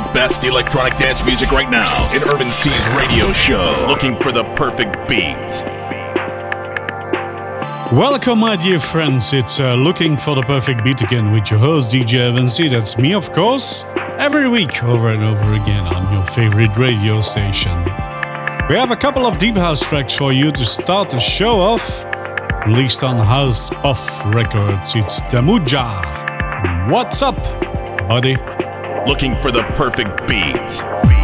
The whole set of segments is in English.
the best electronic dance music right now in Urban C's radio show. Looking for the perfect beat. Welcome, my dear friends. It's uh, Looking for the Perfect Beat again with your host, DJ Evan C. That's me, of course, every week over and over again on your favorite radio station. We have a couple of deep house tracks for you to start the show off. Released on House Puff Records, it's Demuja. What's up, buddy? Looking for the perfect beat.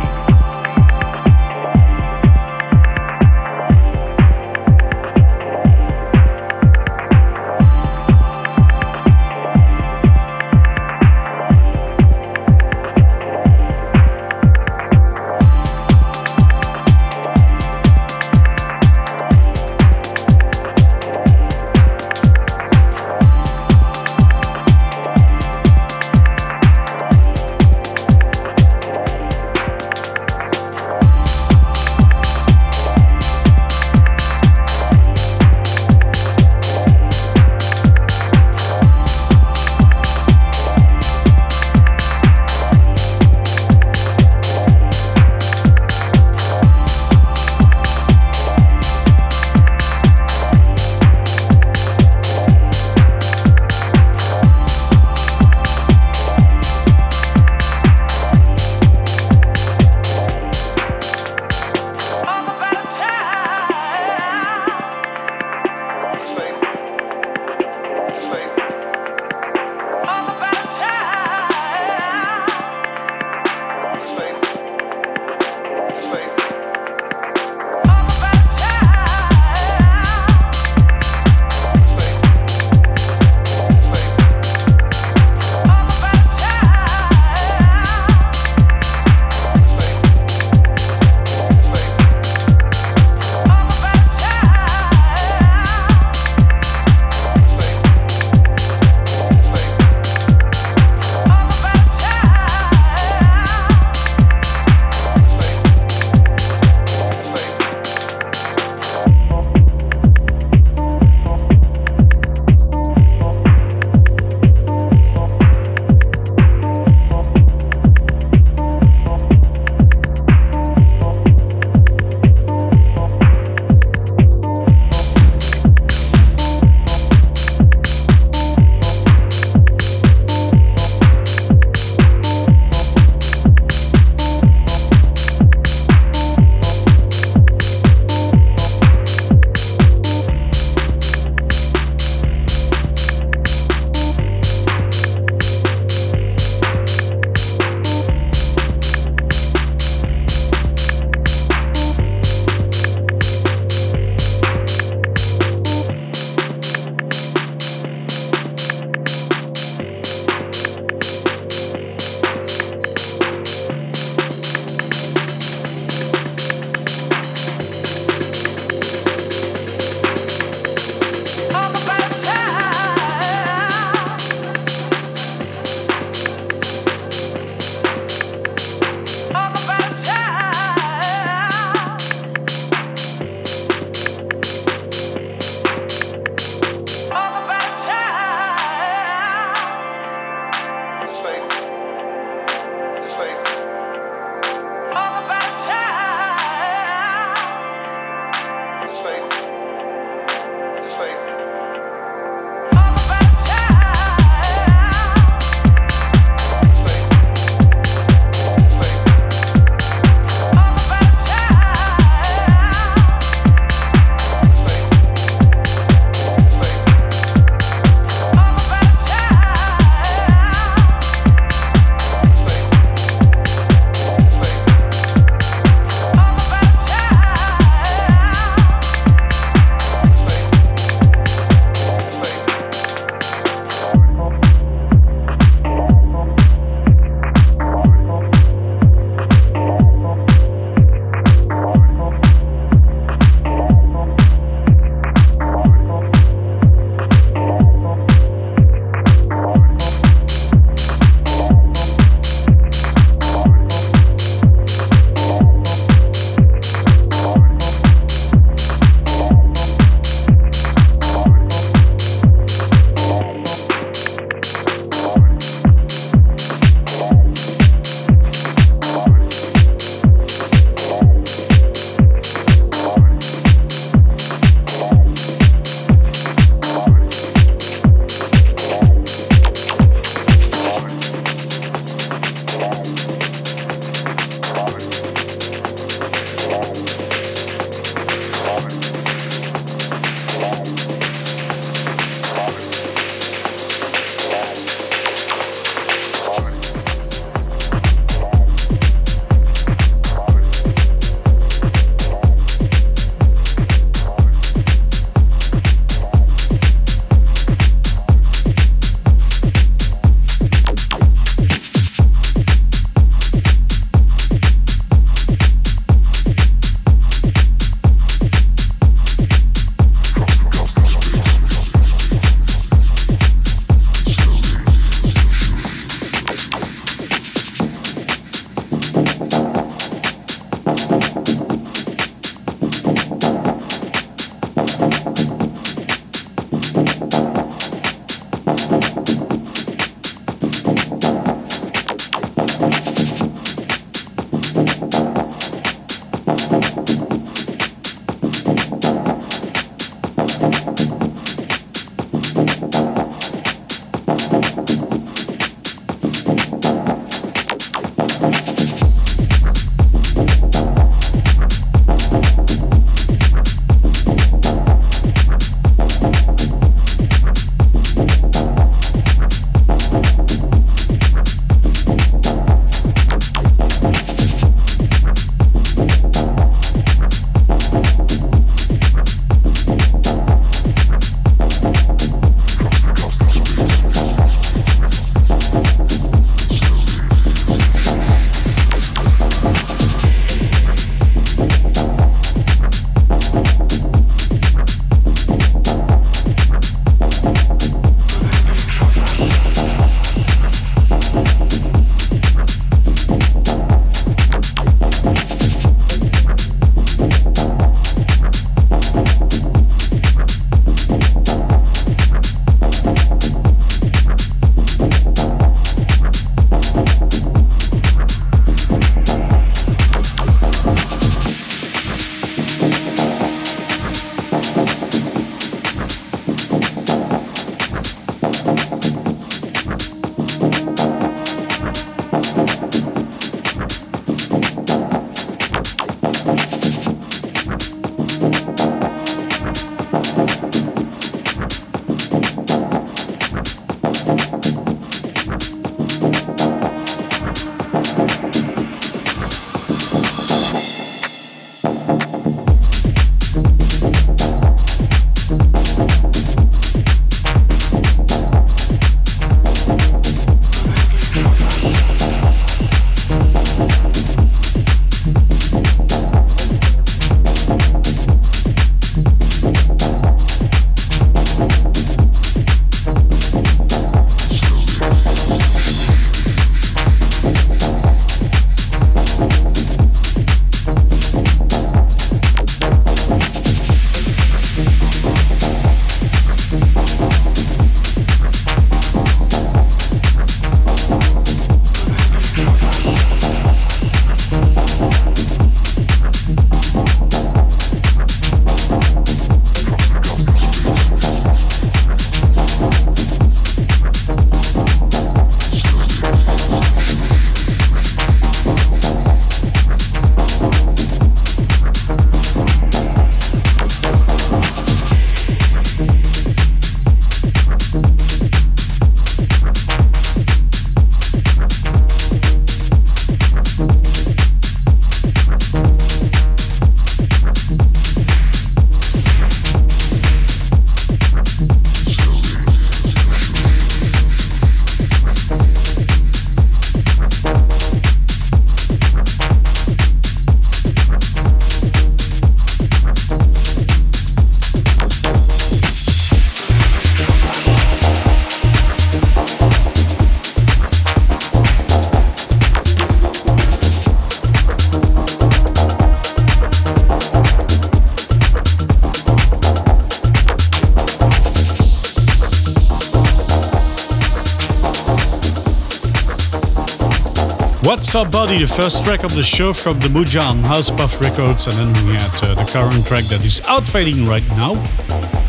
Up Body, the first track of the show from the Mujan House Puff Records, and then we had uh, the current track that is outfading right now,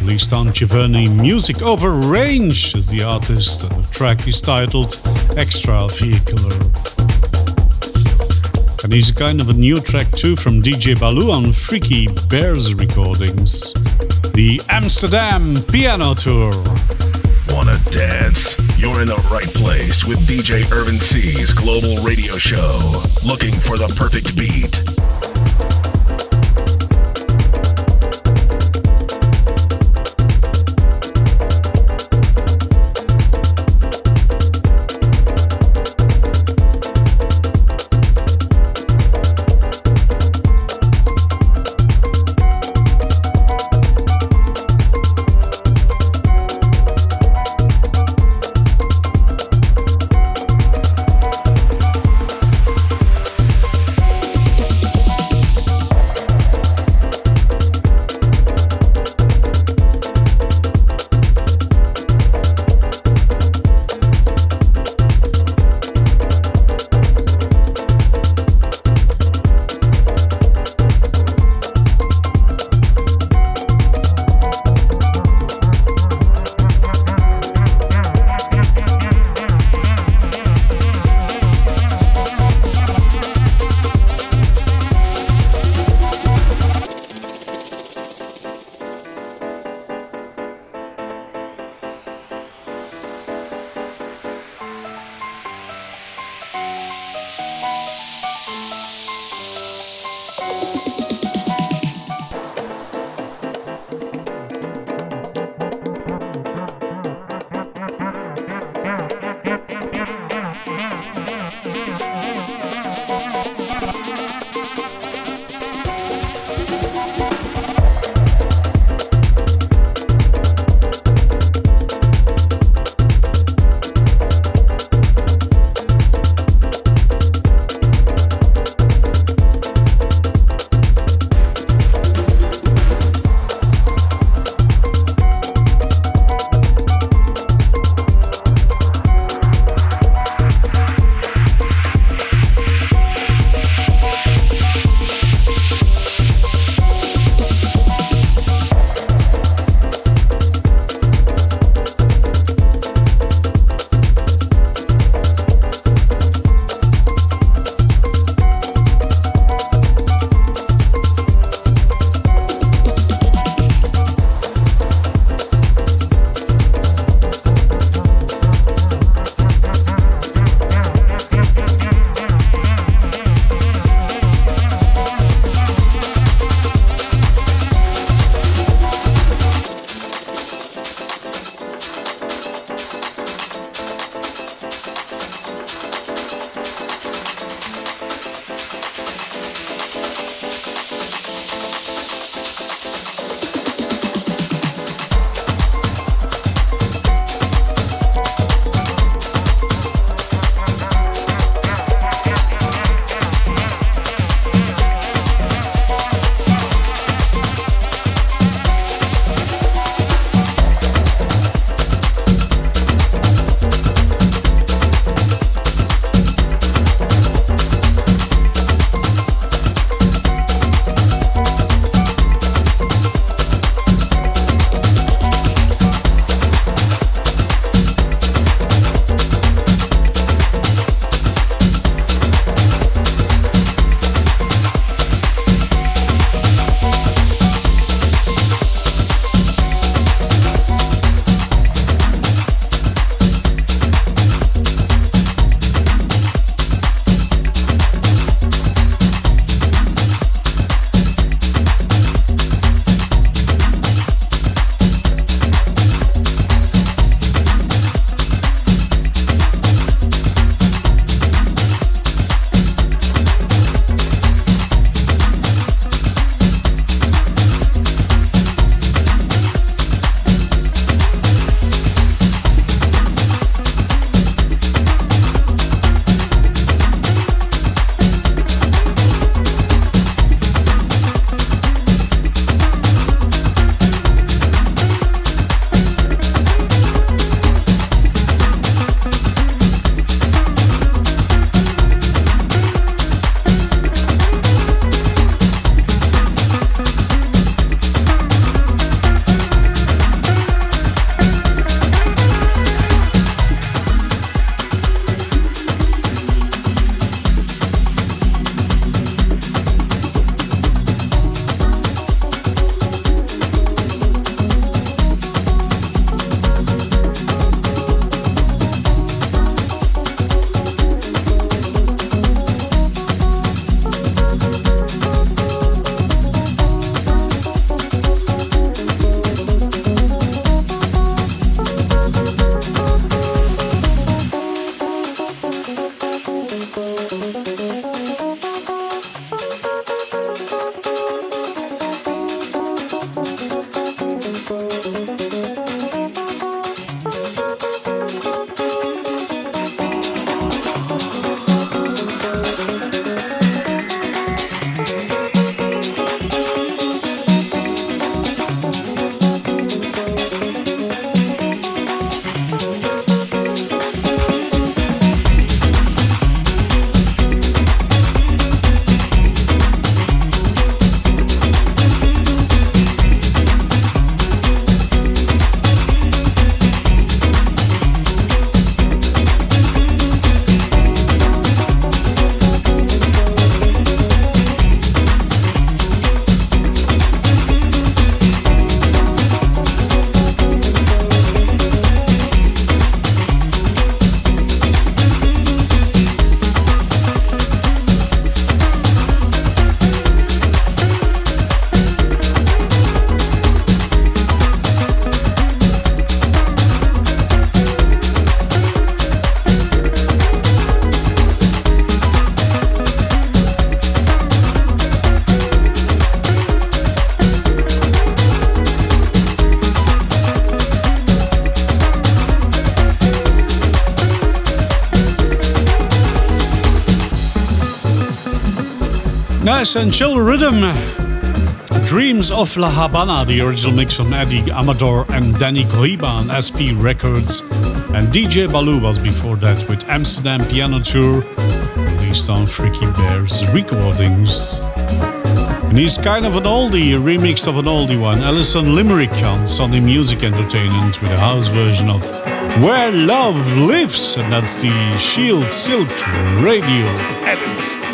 released on Giverny Music Over Range, the artist. And the track is titled Extra Vehicular. And he's kind of a new track too from DJ Baloo on Freaky Bears recordings. The Amsterdam Piano Tour. Wanna dance? You're in the right place with DJ Irvin C's global radio show. Looking for the perfect beat. Nice and chill rhythm. Dreams of La Habana, the original mix from Eddie Amador and Danny Cohiba on SP Records. And DJ Baloo was before that with Amsterdam Piano Tour, released on Freaky Bears recordings. And he's kind of an oldie, a remix of an oldie one. Alison Limerick on Sony Music Entertainment with a house version of Where Love Lives, and that's the Shield Silk Radio edit.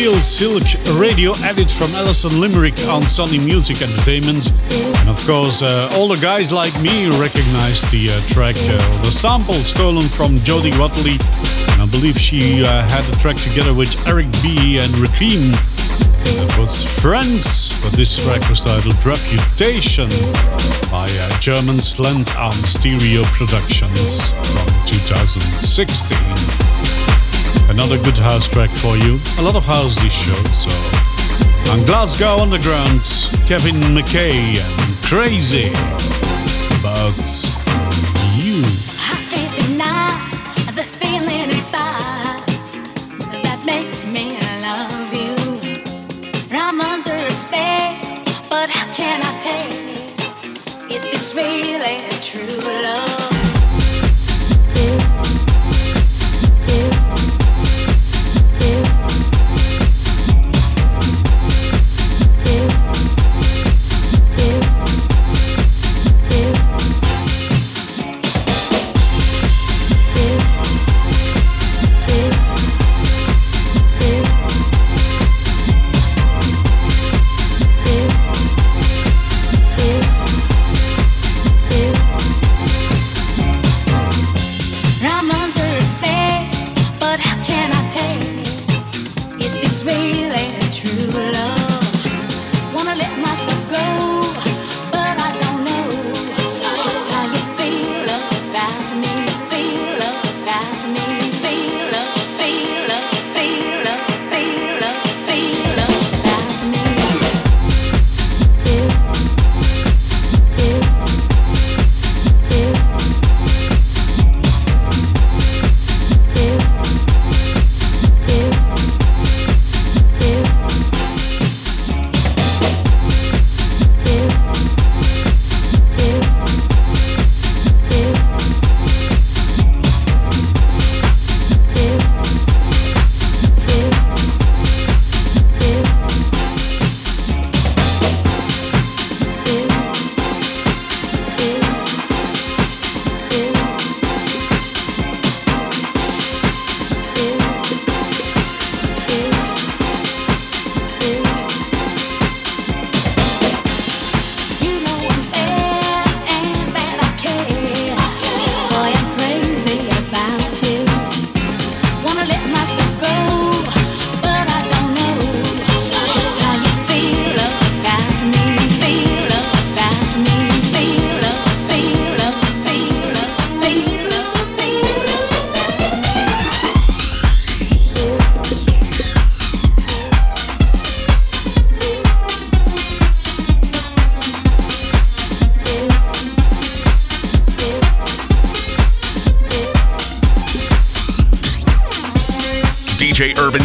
Shield Silk radio edit from Alison Limerick on Sony Music Entertainment. And of course, uh, all the guys like me recognize the uh, track, uh, the sample stolen from Jody Watley. And I believe she uh, had the track together with Eric B. and Rakim. That was Friends, but this track was titled Reputation by uh, German Slant on Stereo Productions from 2016. Another good house track for you. A lot of house this show, so. On Glasgow Underground, Kevin McKay and Crazy about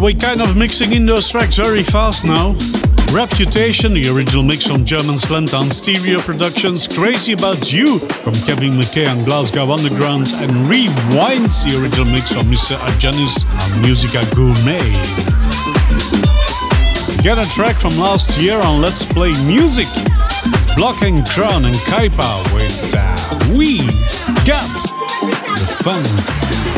We're kind of mixing in those tracks very fast now. Reputation, the original mix from German Slenton Stereo Productions, Crazy About You from Kevin McKay and Glasgow Underground, and Rewind, the original mix from Mr. Ajanis on Musica Gourmet. Get a track from last year on Let's Play Music. Block and Crown and Kaipa with uh, We Got the Fun.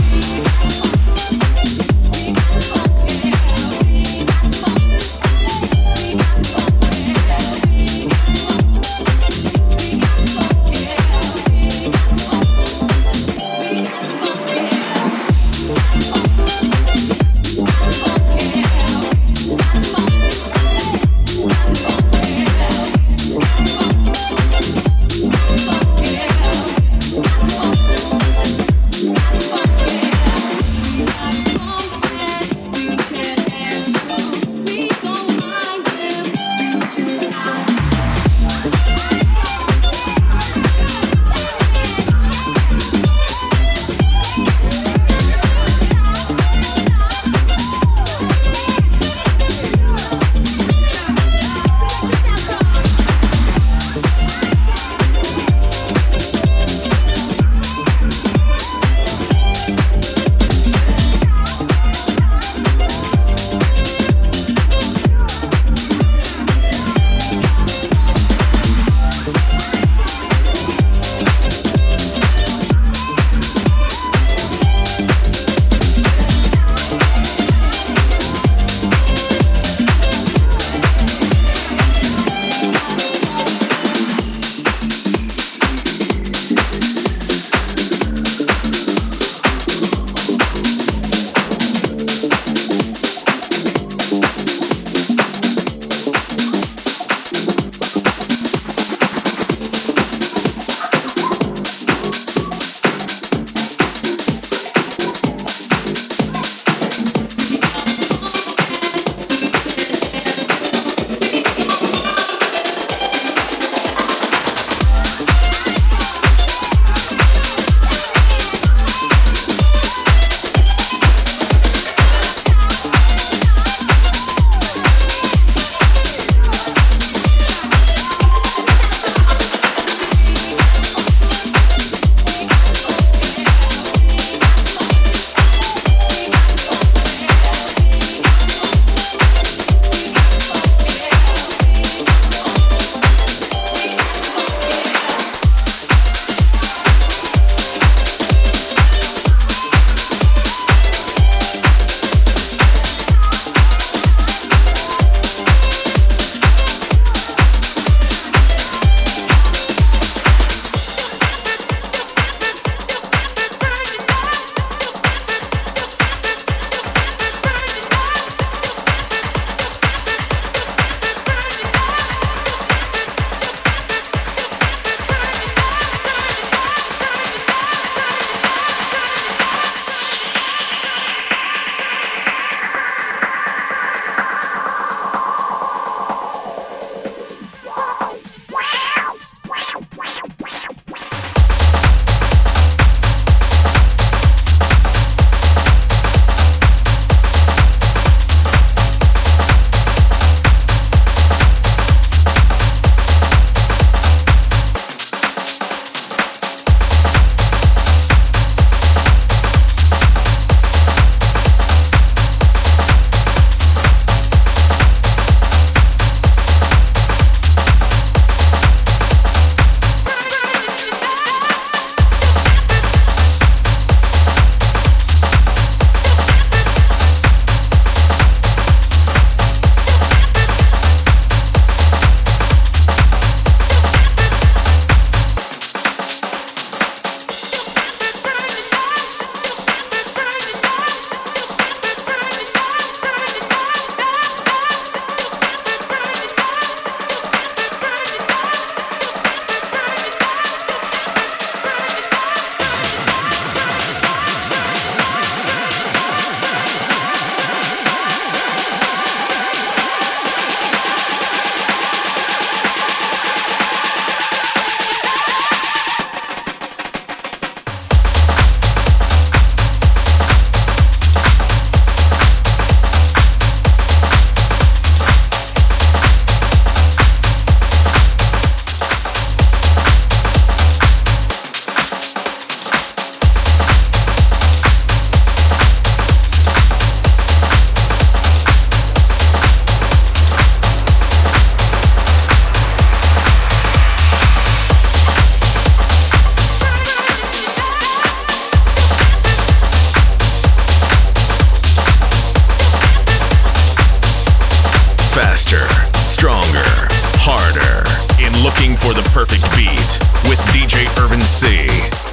Perfect beat with DJ Irvin C.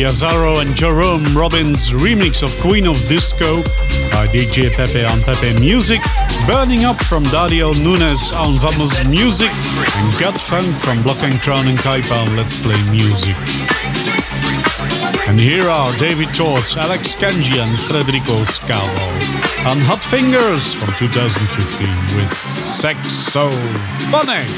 Yazaro and Jerome Robbins remix of Queen of Disco by DJ Pepe on Pepe Music, Burning Up from Dario Nunes on Vamos Music, and Gut Funk from Block and Crown and Kaipa on Let's Play Music. And here are David George, Alex Kenji and Federico Scavo on Hot Fingers from 2015 with Sex So Funny.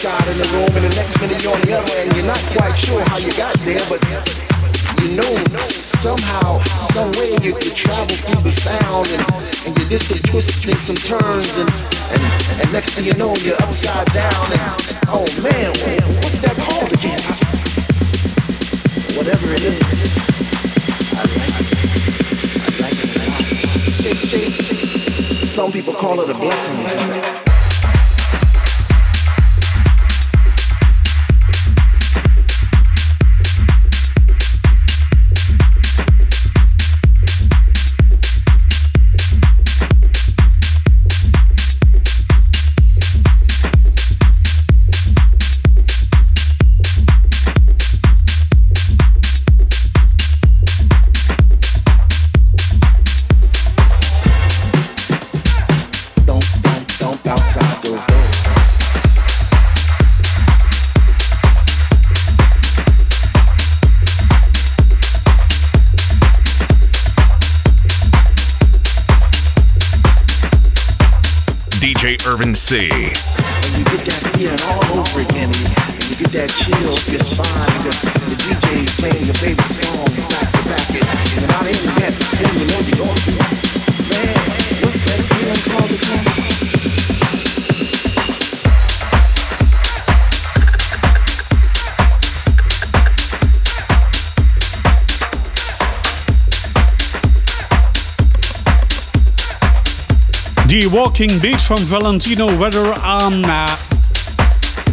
Side of the room and the next minute you're on the other, and you're not quite sure how you got there, but you know somehow, some way you, you travel through the sound and, and you did some twists and some turns and, and, and next thing you know you're upside down and oh man, what's that called again? Whatever it is, I like it. I like it. Some people call it a blessing. Irvin The Walking Beat from Valentino Weather on. Uh,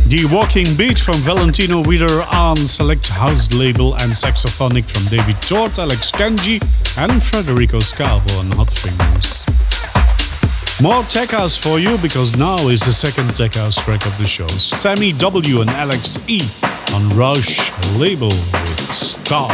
the Walking Beat from Valentino Weather on Select House label and saxophonic from David Tort, Alex Kenji, and Federico Scavo on Hot Fingers. More tech house for you because now is the second tech house track of the show. Sammy W and Alex E on Rush label with Star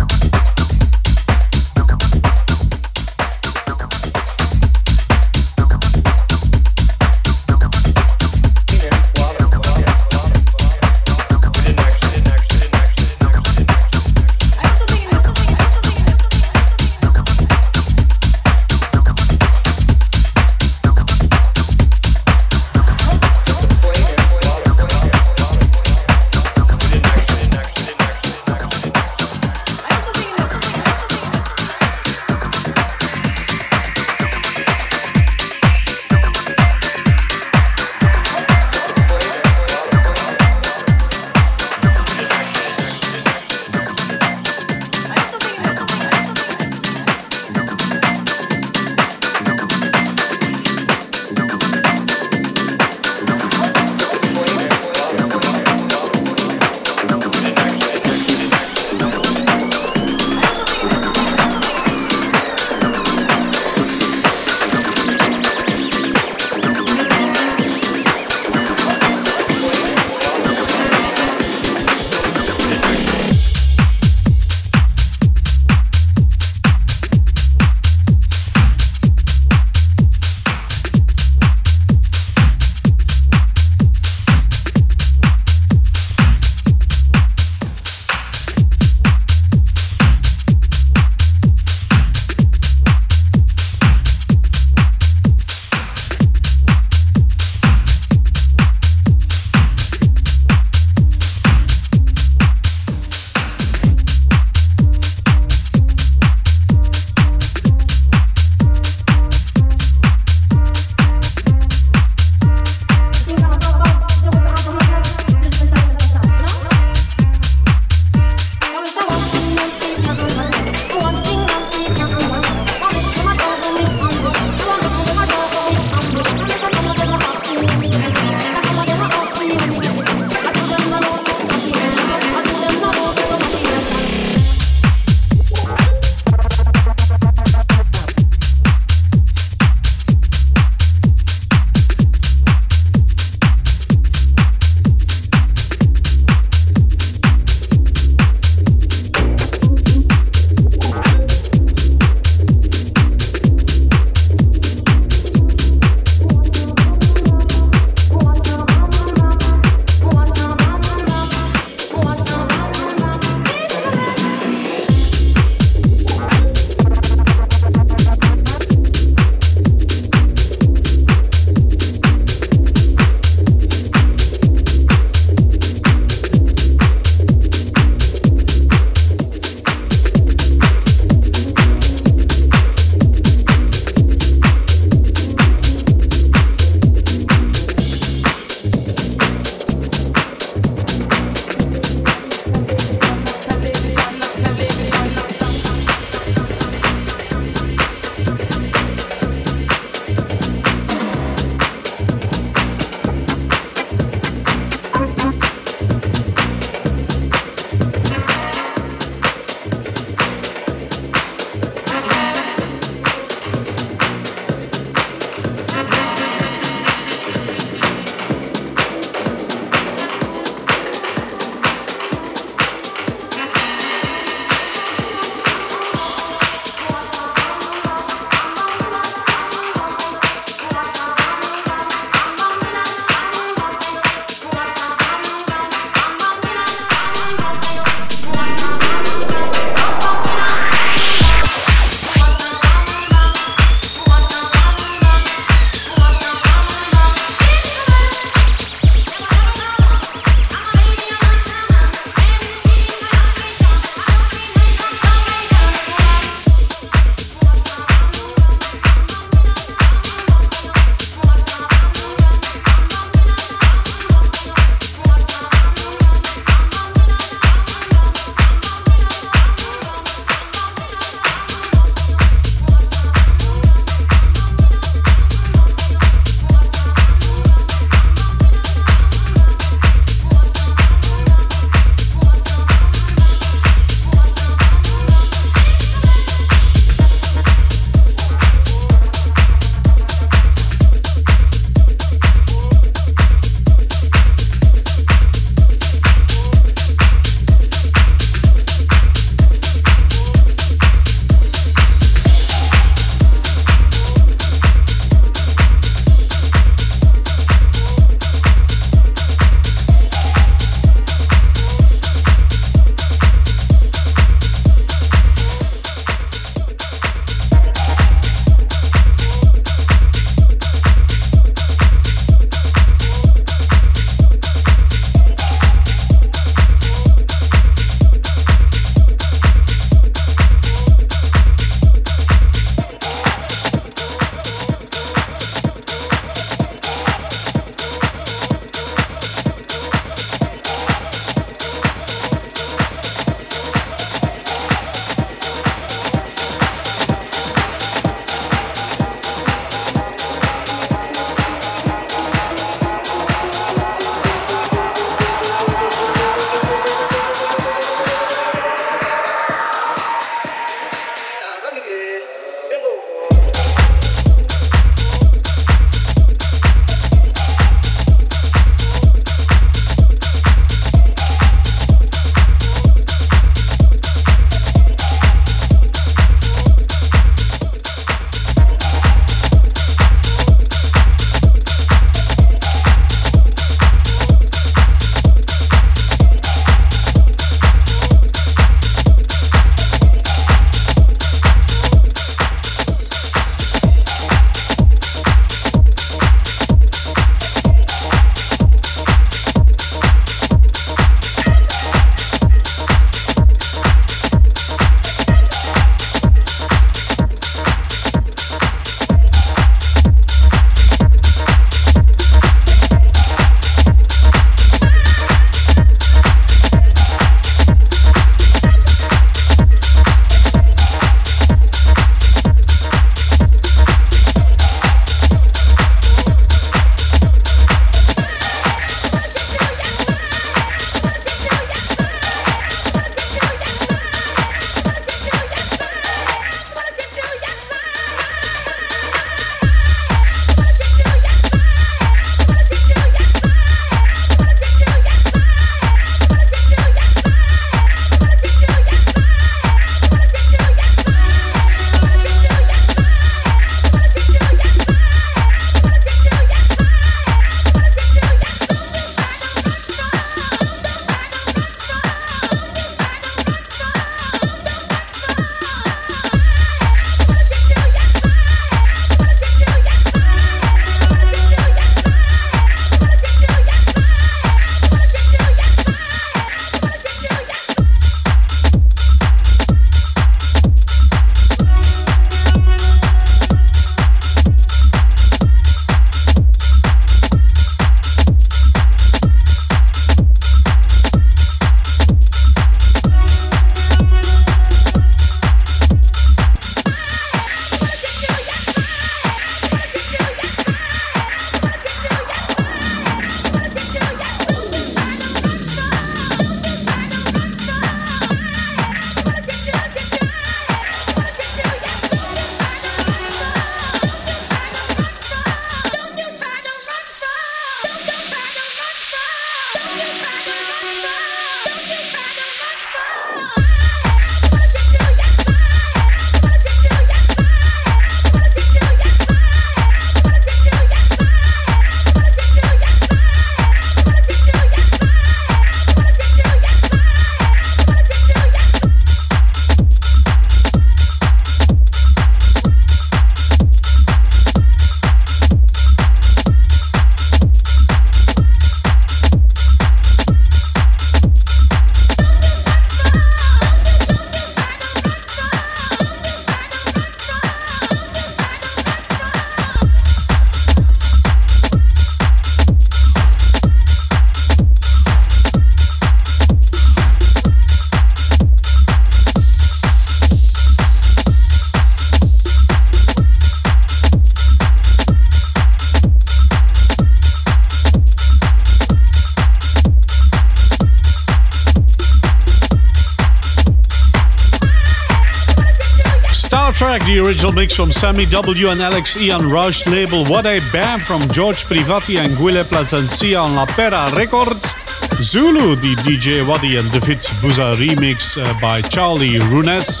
the original mix from Sammy W and Alex on Rush label What a Bam from George Privati and Guille Placencia on La Pera Records. Zulu, the DJ Waddy and David Buza remix uh, by Charlie Runes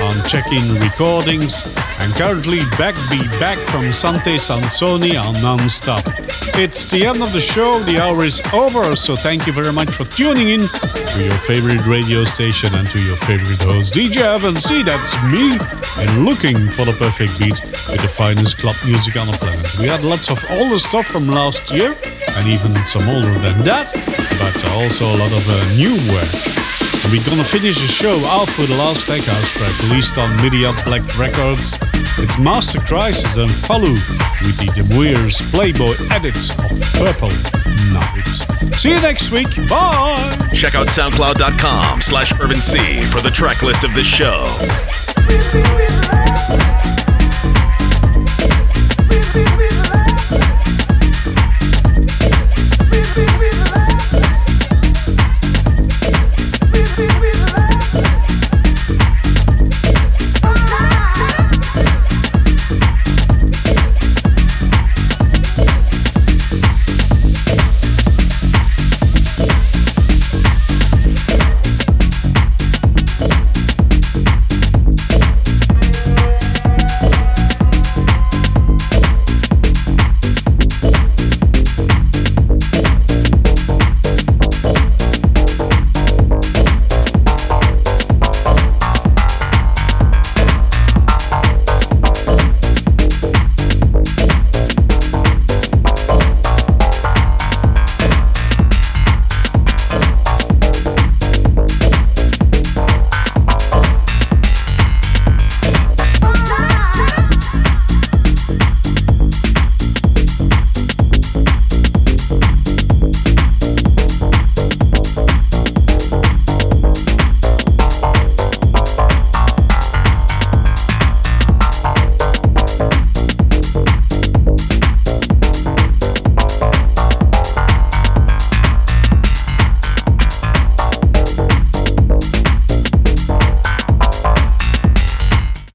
on Check-In Recordings. And currently Back Be Back from Sante Sansoni on Non-Stop. It's the end of the show, the hour is over, so thank you very much for tuning in to your favorite radio station and to your favorite host, DJ Irvin C. That's me, and looking for the perfect beat with the finest club music on the planet. We had lots of older stuff from last year, and even some older than that, but also a lot of uh, new work. And we're gonna finish the show off with the last Tech track released on Myriad Black Records. It's Master Crisis and Falu with the Demuja's Playboy edits of Purple Night. See you next week. Bye! Check out soundcloud.com slash Irvin C for the track list of this show feel it.